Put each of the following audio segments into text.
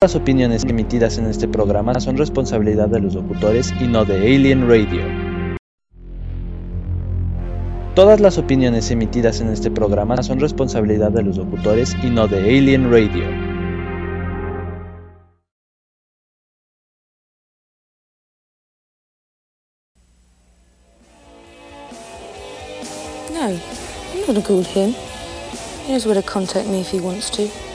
Las opiniones emitidas en este programa son responsabilidad de los locutores y no de Alien Radio. Todas las opiniones emitidas en este programa son responsabilidad de los locutores y no de Alien Radio. No, I'm not a call him. He knows where to contact me if he wants to.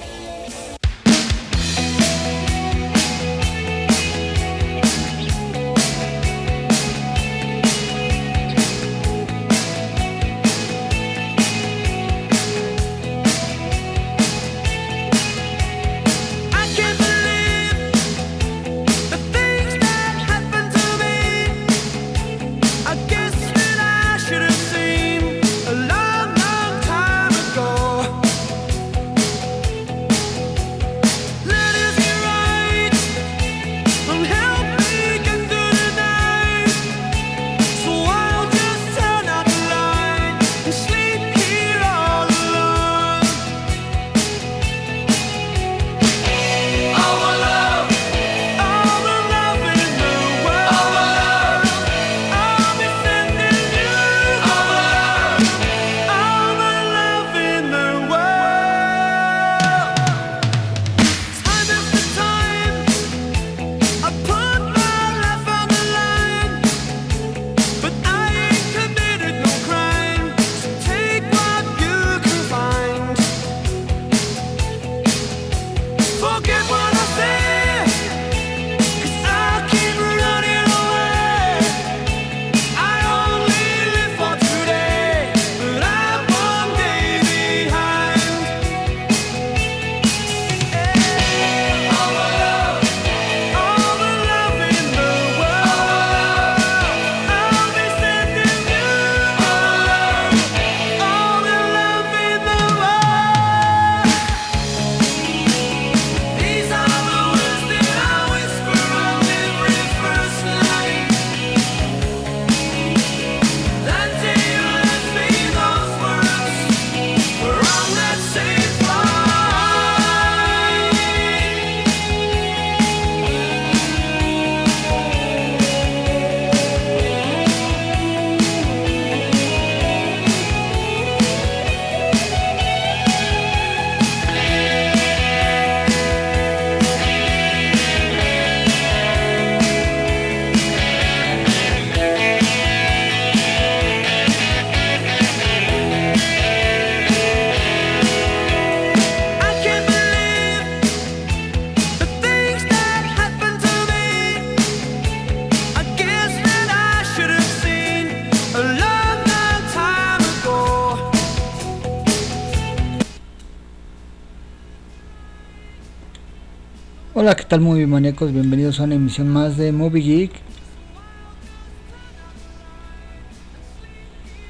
Tal movie maníacos? Bienvenidos a una emisión más de Movie Geek.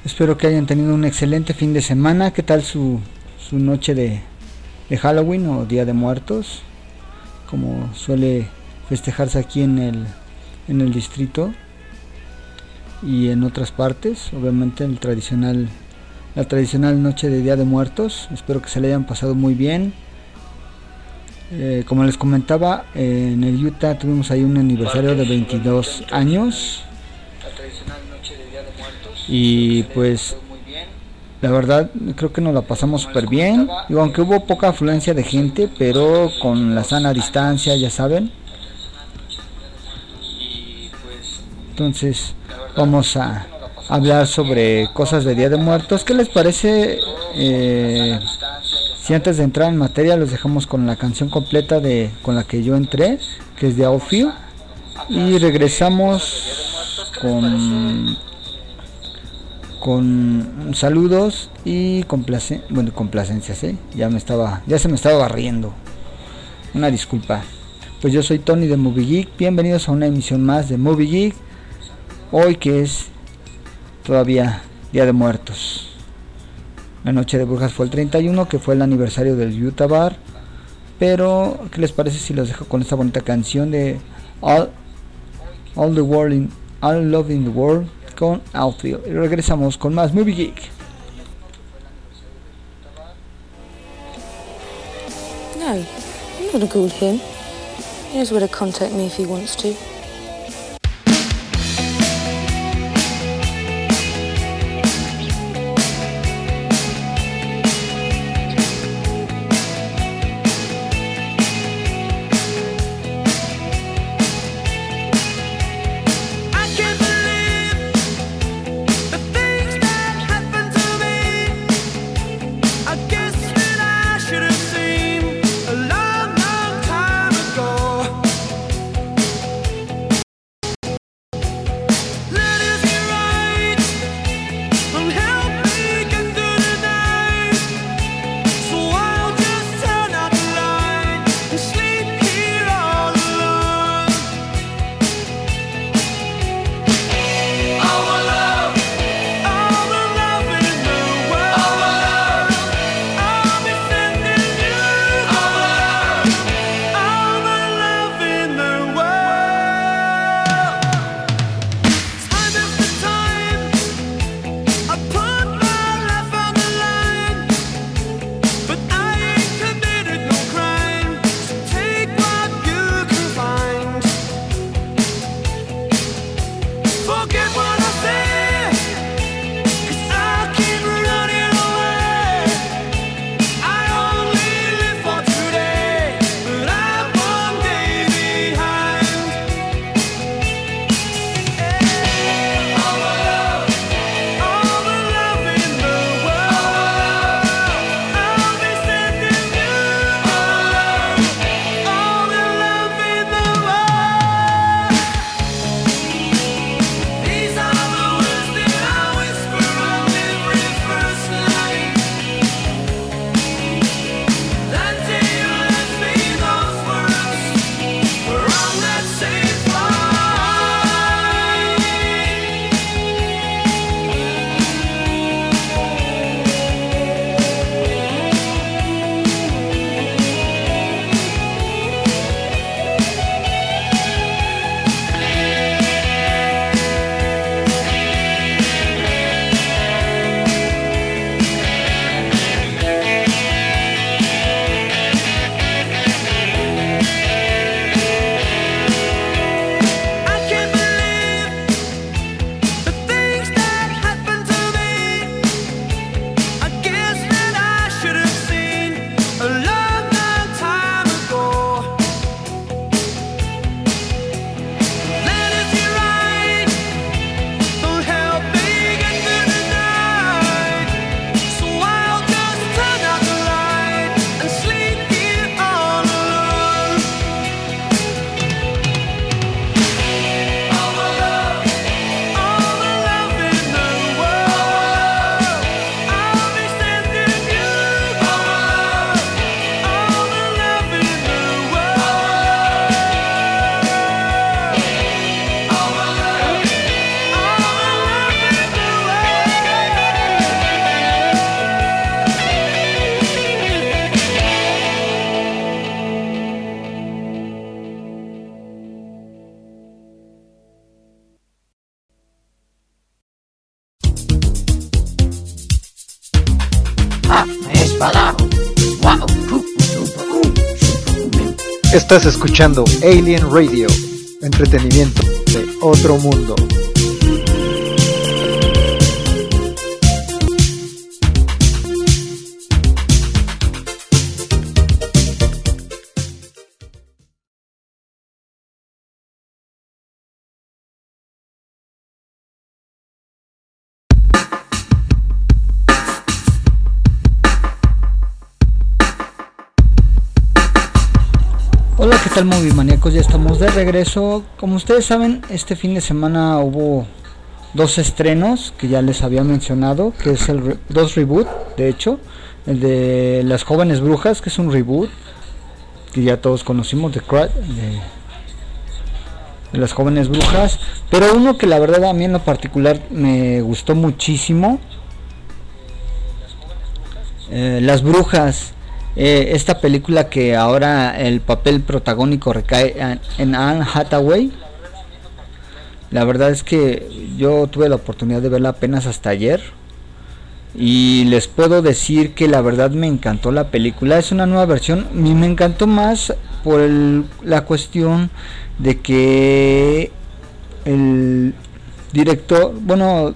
Espero que hayan tenido un excelente fin de semana. ¿Qué tal su, su noche de, de Halloween o Día de Muertos? Como suele festejarse aquí en el, en el distrito y en otras partes. Obviamente el tradicional, la tradicional noche de Día de Muertos. Espero que se le hayan pasado muy bien. Eh, como les comentaba, en el Utah tuvimos ahí un aniversario de 22 años. Y pues, la verdad, creo que nos la pasamos súper bien. Digo, aunque hubo poca afluencia de gente, pero con la sana distancia, ya saben. Entonces, vamos a hablar sobre cosas de Día de Muertos. ¿Qué les parece? eh, si antes de entrar en materia los dejamos con la canción completa de con la que yo entré, que es de Outfield, y regresamos con con saludos y complacen bueno, complacencias, ¿eh? ya me estaba ya se me estaba barriendo. Una disculpa. Pues yo soy Tony de Movie Geek. Bienvenidos a una emisión más de Movie Geek. Hoy que es todavía Día de Muertos. La noche de brujas fue el 31, que fue el aniversario del Utah Bar. Pero, ¿qué les parece si los dejo con esta bonita canción de All, All the World in All Love in the World con Outfield? Y regresamos con más Movie Geek. No, I'm not gonna call him. He knows where me if he wants. Estás escuchando Alien Radio, entretenimiento de otro mundo. tal Movie Maníacos? Ya estamos de regreso. Como ustedes saben, este fin de semana hubo dos estrenos que ya les había mencionado, que es el re dos reboot, de hecho, el de Las jóvenes brujas, que es un reboot que ya todos conocimos de, de, de Las jóvenes brujas, pero uno que la verdad a mí en lo particular me gustó muchísimo. Eh, las brujas eh, esta película que ahora el papel protagónico recae en, Anne Hathaway. La verdad es que yo tuve la oportunidad de verla apenas hasta ayer. Y les puedo decir que la verdad me encantó la película. Es una nueva versión. Y me encantó más por el, la cuestión de que el director, bueno,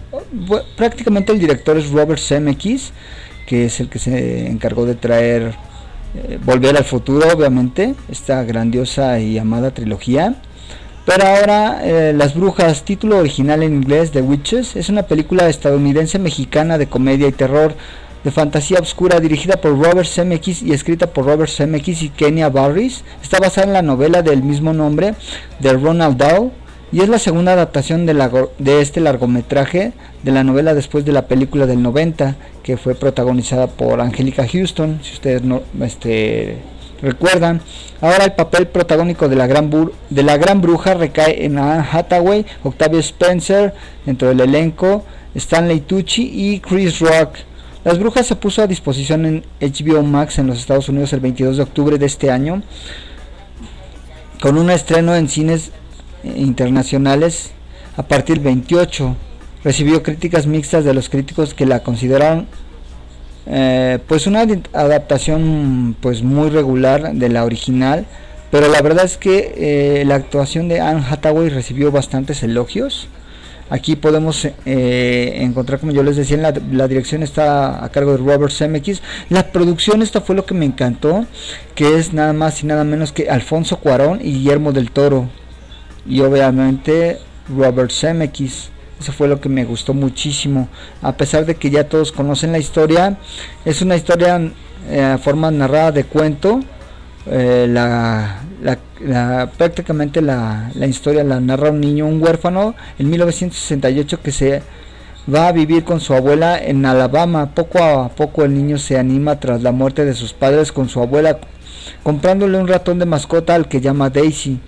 prácticamente el director es Robert Zemeckis, que es el que se encargó de traer eh, Volver al futuro, obviamente, esta grandiosa y amada trilogía. Pero ahora, eh, Las Brujas, título original en inglés, The Witches, es una película estadounidense-mexicana de comedia y terror de fantasía oscura dirigida por Robert Zemeckis y escrita por Robert Zemeckis y Kenya Barris. Está basada en la novela del mismo nombre de Ronald Dahl y es la segunda adaptación de, la de este largometraje de la novela después de la película del 90 que fue protagonizada por Angelica Houston, si ustedes no este, recuerdan. Ahora el papel protagónico de la gran, bur- de la gran bruja recae en Anne Hathaway, Octavia Spencer dentro del elenco, Stanley Tucci y Chris Rock. Las Brujas se puso a disposición en HBO Max en los Estados Unidos el 22 de octubre de este año, con un estreno en cines internacionales a partir del 28. Recibió críticas mixtas de los críticos que la consideraron eh, pues una adaptación pues muy regular de la original, pero la verdad es que eh, la actuación de Anne Hathaway recibió bastantes elogios. Aquí podemos eh, encontrar, como yo les decía, la, la dirección está a cargo de Robert Zemeckis. La producción, esta fue lo que me encantó, que es nada más y nada menos que Alfonso Cuarón y Guillermo del Toro. Y obviamente Robert Zemeckis. Eso fue lo que me gustó muchísimo. A pesar de que ya todos conocen la historia, es una historia eh, forma narrada de cuento. Eh, la, la- la- prácticamente la, la historia la narra un niño, un huérfano, en 1968 que se va a vivir con su abuela en Alabama. Poco a poco el niño se anima tras la muerte de sus padres con su abuela, comprándole un ratón de mascota al que llama Daisy.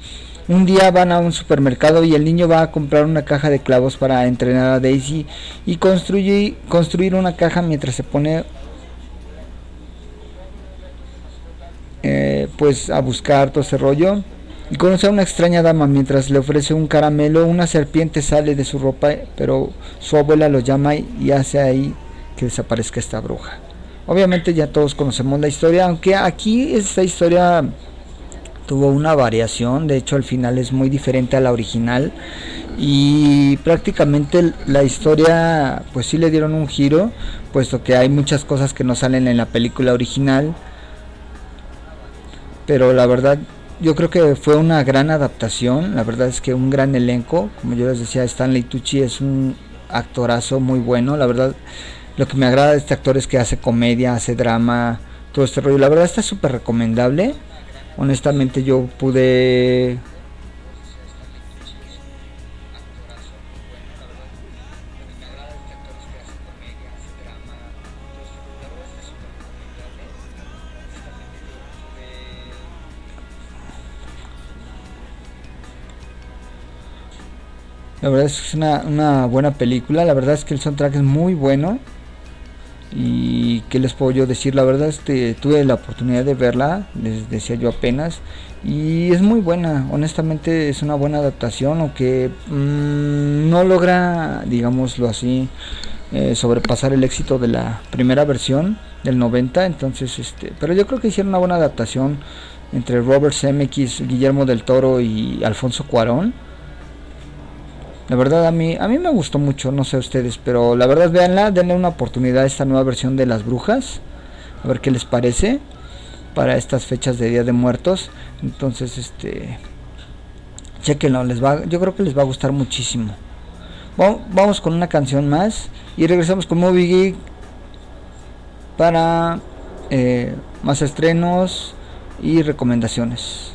Un día van a un supermercado y el niño va a comprar una caja de clavos para entrenar a Daisy y construye, construir una caja mientras se pone eh, pues a buscar todo ese rollo. Y conoce a una extraña dama mientras le ofrece un caramelo. Una serpiente sale de su ropa pero su abuela lo llama y, hace ahí que desaparezca esta bruja. Obviamente ya todos conocemos la historia aunque aquí esta historia tuvo una variación de hecho al final es muy diferente a la original y prácticamente la historia pues sí le dieron un giro puesto que hay muchas cosas que no salen en la película original pero la verdad yo creo que fue una gran adaptación, la verdad es que un gran elenco, como yo les decía, Stanley Tucci es un actorazo muy bueno, la verdad lo que me agrada de este actor es que hace comedia, hace drama, todo este rollo, la verdad está súper recomendable, honestamente yo pude La verdad es que es una, una buena película. La verdad es que el soundtrack es muy bueno. Y qué les puedo yo decir, la verdad este tuve la oportunidad de verla, les decía yo apenas, y es muy buena, honestamente es una buena adaptación, aunque mm, no logra, digámoslo así, eh, sobrepasar el éxito de la primera versión del 90, entonces este, pero yo creo que hicieron una buena adaptación entre Robert Zemeckis, Guillermo del Toro y Alfonso Cuarón. La verdad a mí a mí me gustó mucho, no sé ustedes, pero la verdad véanla, denle una oportunidad a esta nueva versión de Las Brujas, a ver qué les parece para estas fechas de Día de Muertos. Entonces, este chequenlo, les va yo creo que les va a gustar muchísimo. Va- Vamos con una canción más y regresamos con Movie Geek para eh, más estrenos y recomendaciones.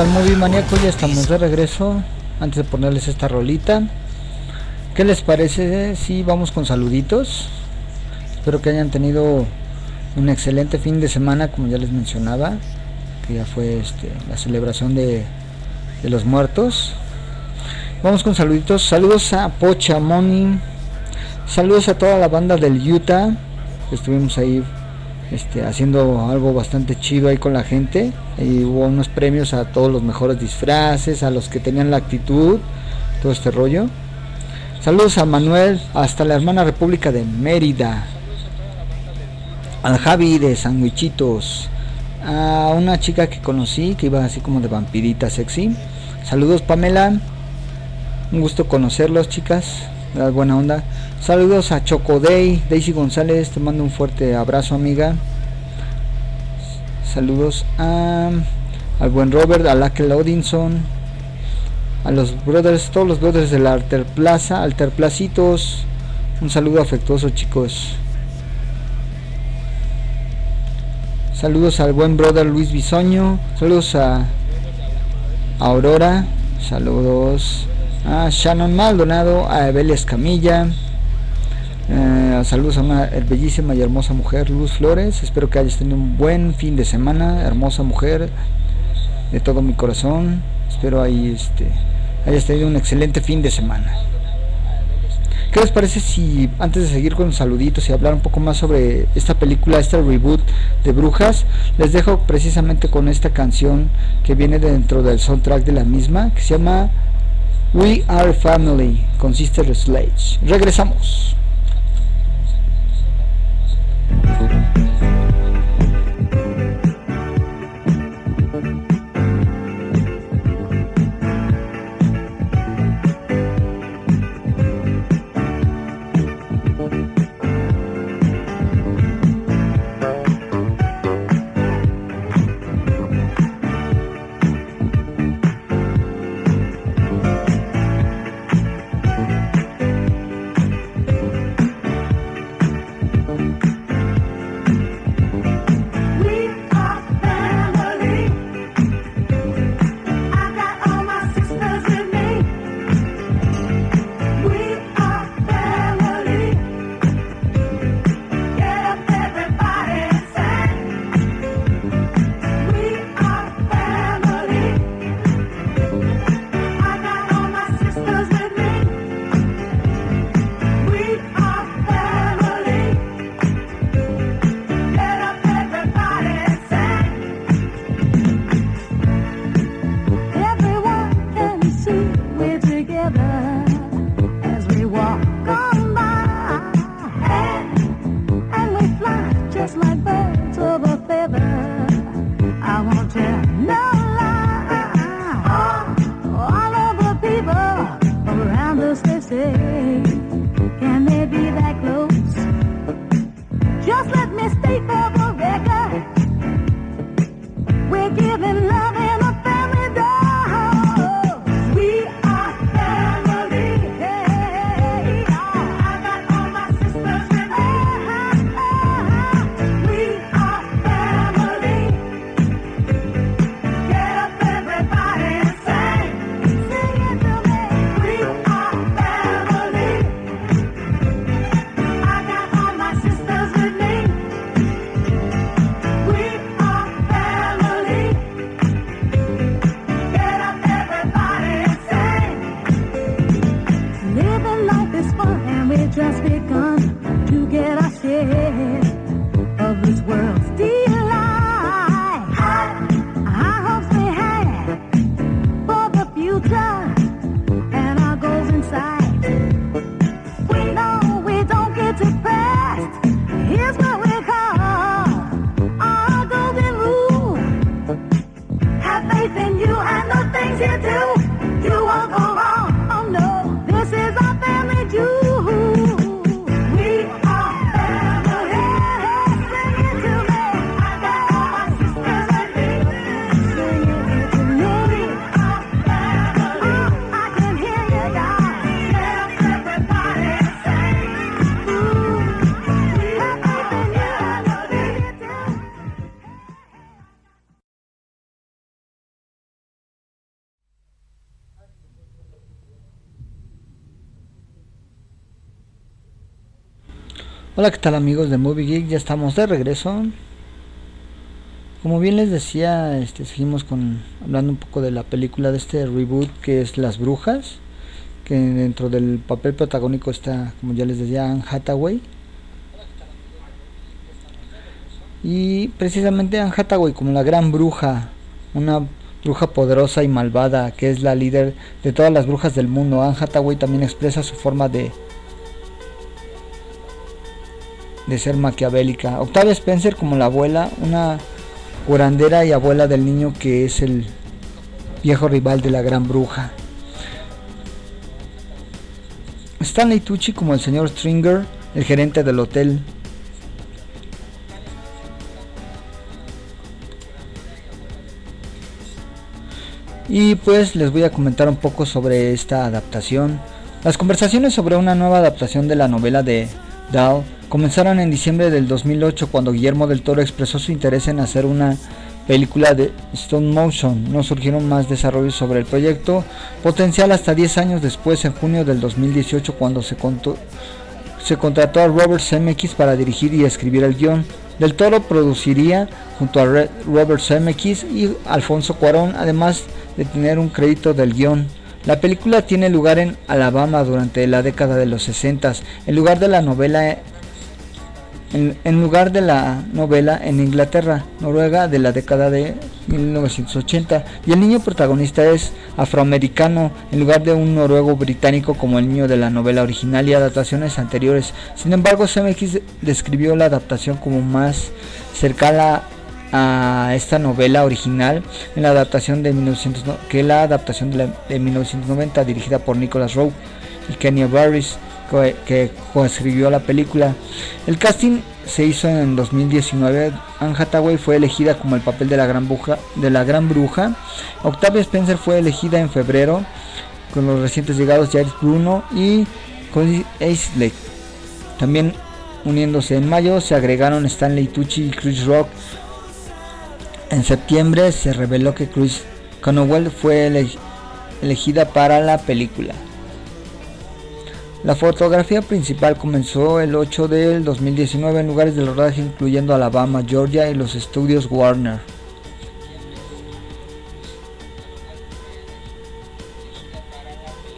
Tal Movie Maníaco? Ya estamos de regreso. Antes de ponerles esta rolita, ¿qué les parece si vamos con saluditos? Espero que hayan tenido un excelente fin de semana, como ya les mencionaba, que ya fue este, la celebración de, de los muertos. Vamos con saluditos. Saludos a Pocha Moni. Saludos a toda la banda del Utah. Estuvimos ahí este, haciendo algo bastante chido ahí con la gente. Y hubo unos premios a todos los mejores disfraces, a los que tenían la actitud, todo este rollo. Saludos a Manuel hasta la hermana República de Mérida. Al Javi de Sandwichitos. a una chica que conocí que iba así como de vampirita sexy. Saludos Pamela. Un gusto conocerlos, chicas. Das buena onda. Saludos a Chocoday, Daisy González, te mando un fuerte abrazo, amiga. Saludos a al buen Robert, a Lakel Odinson, a los brothers, todos los brothers de la Alter Plaza, Alter Placitos. Un saludo afectuoso, chicos. Saludos al buen brother Luis Bisoño. Saludos a Aurora. Saludos a Shannon Maldonado, a Evel Escamilla. Eh, saludos a una bellísima y hermosa mujer, Luz Flores. Espero que hayas tenido un buen fin de semana, hermosa mujer, de todo mi corazón. Espero ahí este, hayas tenido un excelente fin de semana. ¿Qué les parece si antes de seguir con los saluditos y hablar un poco más sobre esta película, este reboot de Brujas, les dejo precisamente con esta canción que viene dentro del soundtrack de la misma, que se llama We Are Family con Sister Sledge. Regresamos. Hola, ¿qué tal amigos de Movie Geek? Ya estamos de regreso. Como bien les decía, este, seguimos con hablando un poco de la película de este reboot que es Las Brujas, que dentro del papel protagónico está, como ya les decía, Anne Hathaway. Y precisamente Anne Hathaway como la gran bruja, una bruja poderosa y malvada que es la líder de todas las brujas del mundo. Anne Hathaway también expresa su forma de de ser maquiavélica. Octavia Spencer como la abuela, una curandera y abuela del niño que es el viejo rival de la gran bruja. Stanley Tucci como el señor Stringer, el gerente del hotel. Y pues les voy a comentar un poco sobre esta adaptación. Las conversaciones sobre una nueva adaptación de la novela de Dahl comenzaron en diciembre del 2008 cuando Guillermo del Toro expresó su interés en hacer una película de Stone Motion. No surgieron más desarrollos sobre el proyecto potencial hasta 10 años después, en junio del 2018, cuando se, se contrató a Robert Zemeckis para dirigir y escribir el guion. Del Toro produciría junto a Robert Zemeckis y Alfonso Cuarón, además de tener un crédito del guion. La película tiene lugar en Alabama durante la década de los 60, en lugar de la novela en, lugar de la novela en Inglaterra, Noruega de la década de 1980 y el niño protagonista es afroamericano en lugar de un noruego británico como el niño de la novela original y adaptaciones anteriores. Sin embargo, CMX describió la adaptación como más cercana a esta novela original en la adaptación de 1900 que la adaptación de, la- de 1990 dirigida por Nicholas Rowe y Kenya Barris que coescribió la película. El casting se hizo en 2019. Anne Hathaway fue elegida como el papel de la gran bruja. De la gran bruja. Octavia Spencer fue elegida en febrero con los recientes llegados James Bruno y Cody Aisley. También uniéndose en mayo se agregaron Stanley Tucci y Chris Rock. En septiembre se reveló que Chris Conowell fue ele- elegida para la película. La fotografía principal comenzó el 8 del 2019 en lugares del rodaje incluyendo Alabama, Georgia y los estudios Warner.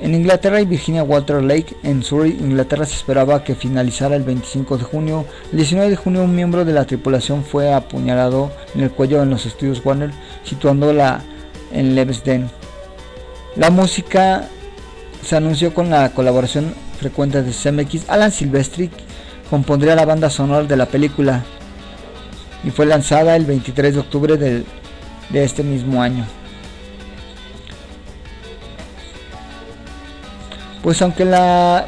En Inglaterra y Virginia Water Lake, en Surrey, Inglaterra, se esperaba que finalizara el 25 de junio. El 19 de junio, un miembro de la tripulación fue apuñalado en el cuello en los estudios Warner, situándola en Levesden. La música se anunció con la colaboración frecuente de CMX. Alan Silvestri compondría la banda sonora de la película y fue lanzada el 23 de octubre del- de este mismo año. Pues aunque la,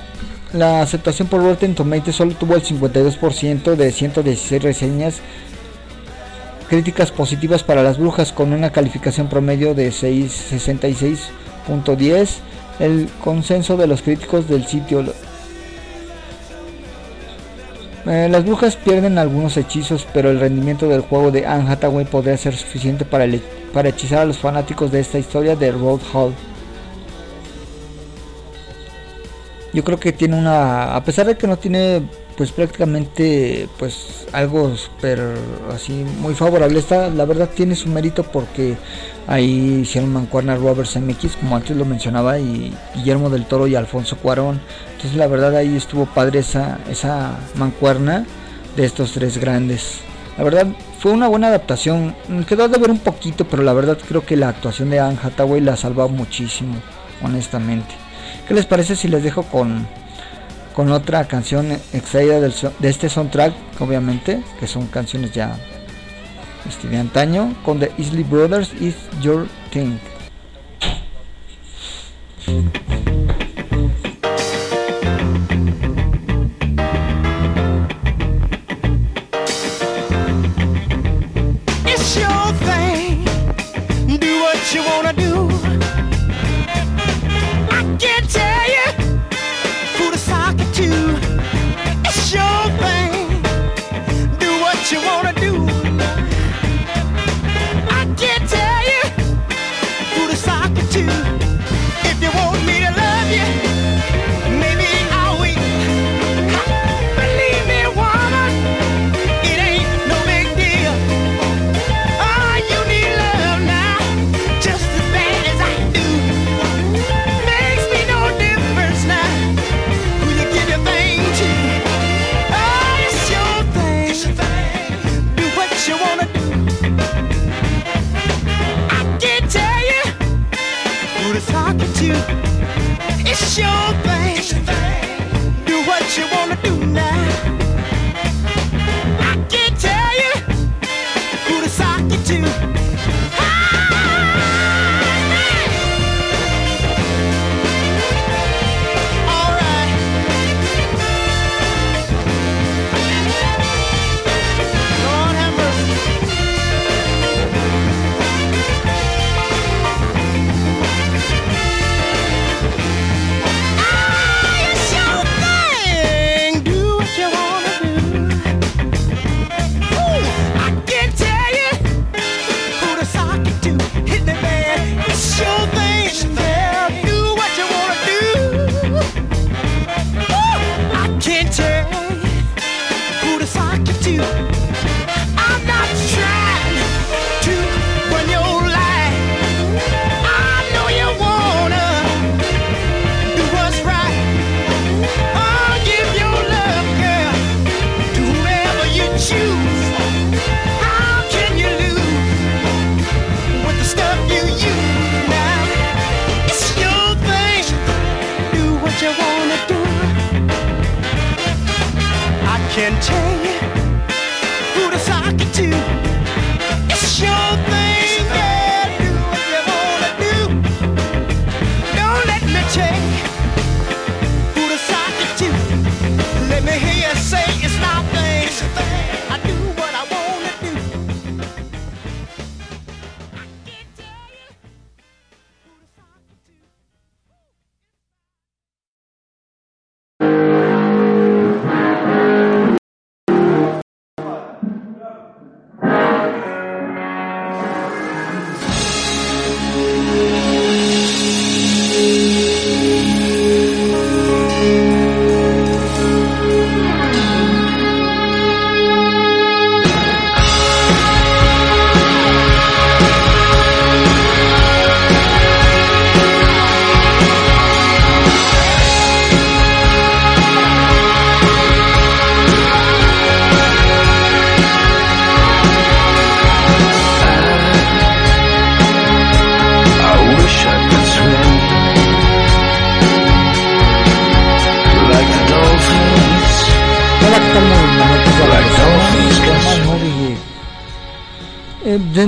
la aceptación por Rotten Tomatoes solo tuvo el 52% de 116 reseñas, críticas positivas para las brujas con una calificación promedio de 6 66.10, el consenso de los críticos del sitio. Eh, las brujas pierden algunos hechizos, pero el rendimiento del juego de Anne Hathaway podría ser suficiente para, para hechizar a los fanáticos de esta historia de Road Hall. yo creo que tiene una a pesar de que no tiene pues prácticamente pues algo super así muy favorable. Esta la verdad tiene su mérito porque ahí hicieron mancuerna Robert Zemeckis como antes lo mencionaba y Guillermo del Toro y Alfonso Cuarón. Entonces la verdad ahí estuvo padre esa esa mancuerna de estos tres grandes. La verdad fue una buena adaptación. Quedó de ver un poquito pero la verdad creo que la actuación de Anne Hathaway la salva muchísimo honestamente. ¿Qué les parece si les dejo con, con otra canción extraída del de este soundtrack, obviamente, que son canciones ya este, de antaño, con The Isley Brothers? It's your thing. To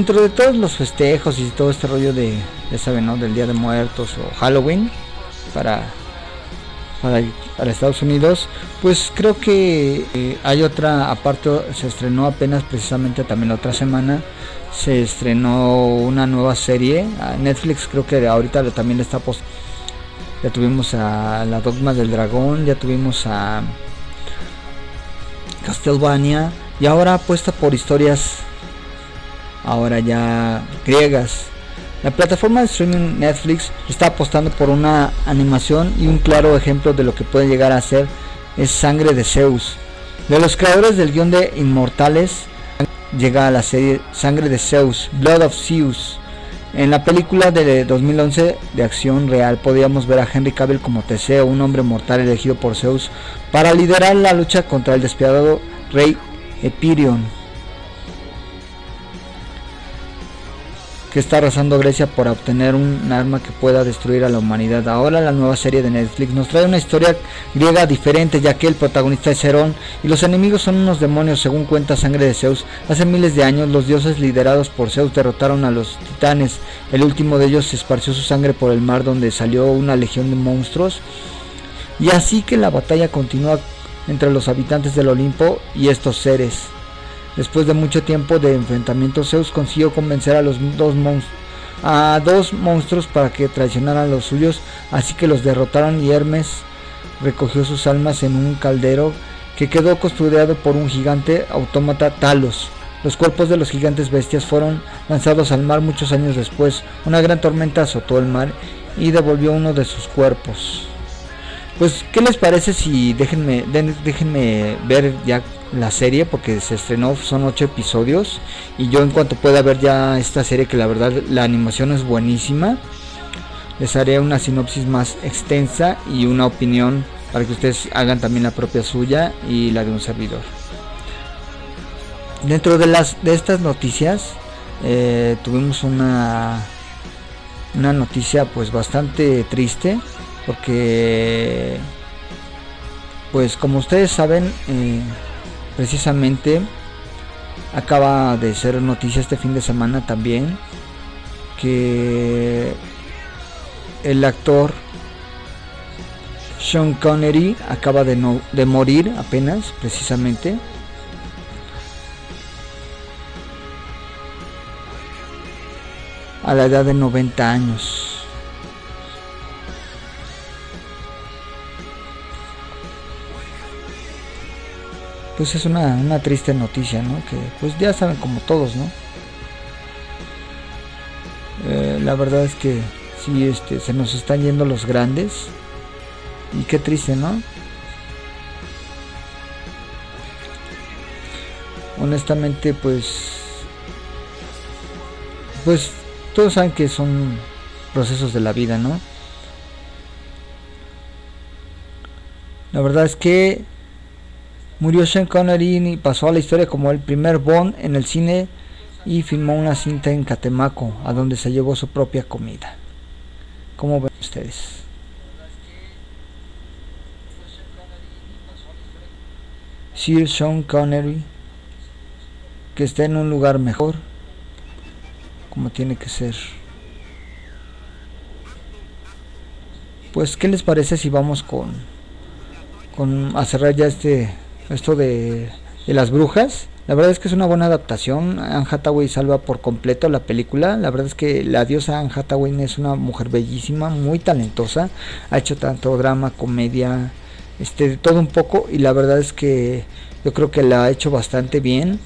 dentro de todos los festejos y todo este rollo de, ya saben, ¿no? Del Día de Muertos o Halloween para, para, Estados Unidos, pues creo que eh, hay otra, aparte se estrenó apenas precisamente también la otra semana, se estrenó una nueva serie, a Netflix creo que ahorita también está post ya tuvimos a la Dogma del Dragón, ya tuvimos a Castlevania y ahora apuesta por historias ahora ya griegas. La plataforma de streaming Netflix está apostando por una animación y un claro ejemplo de lo que puede llegar a ser es Sangre de Zeus. De los creadores del guion de Inmortales llega a la serie Sangre de Zeus, Blood of Zeus. En la película de 2011 de acción real podíamos ver a Henry Cavill como Teseo, un hombre mortal elegido por Zeus para liderar la lucha contra el despiadado rey Epirion, que está arrasando Grecia por obtener un arma que pueda destruir a la humanidad. Ahora la nueva serie de Netflix nos trae una historia griega diferente, ya que el protagonista es Herón y los enemigos son unos demonios, según cuenta Sangre de Zeus. Hace miles de años los dioses liderados por Zeus derrotaron a los titanes. El último de ellos esparció su sangre por el mar donde salió una legión de monstruos. Y así que la batalla continúa entre los habitantes del Olimpo y estos seres. Después de mucho tiempo de enfrentamiento, Zeus consiguió convencer a los dos monstruos a dos monstruos para que traicionaran a los suyos, así que los derrotaron y Hermes recogió sus almas en un caldero que quedó custodiado por un gigante autómata Talos. Los cuerpos de los gigantes bestias fueron lanzados al mar muchos años después. Una gran tormenta azotó el mar y devolvió uno de sus cuerpos. Pues, ¿qué les parece si déjenme, déjenme ver ya la serie? Porque se estrenó, son ocho episodios. Y yo en cuanto pueda ver ya esta serie, que la verdad la animación es buenísima, les haré una sinopsis más extensa y una opinión para que ustedes hagan también la propia suya y la de un servidor. Dentro de las de estas noticias eh, tuvimos una una noticia pues bastante triste porque pues como ustedes saben eh, precisamente acaba de ser noticia este fin de semana también que el actor Sean Connery acaba de, de morir apenas, precisamente. A la edad de 90 años. Pues es una, una triste noticia, ¿no? Que pues ya saben como todos, ¿no? Eh, la verdad es que sí, este, se nos están yendo los grandes. Y qué triste, ¿no? Honestamente, pues... Pues todos saben que son procesos de la vida, ¿no? La verdad es que murió Sean Connery y pasó a la historia como el primer Bond en el cine y filmó una cinta en Catemaco, a donde se llevó su propia comida. ¿Cómo ven ustedes? Sir Sean Connery, que esté en un lugar mejor, como tiene que ser. Pues, ¿qué les parece si vamos con, con a cerrar ya este, esto de, de las brujas? La verdad es que es una buena adaptación. Anne Hathaway salva por completo la película. La verdad es que la diosa Anne Hathaway es una mujer bellísima, muy talentosa. Ha hecho tanto drama, comedia, este, todo un poco. Y la verdad es que yo creo que la ha hecho bastante bien.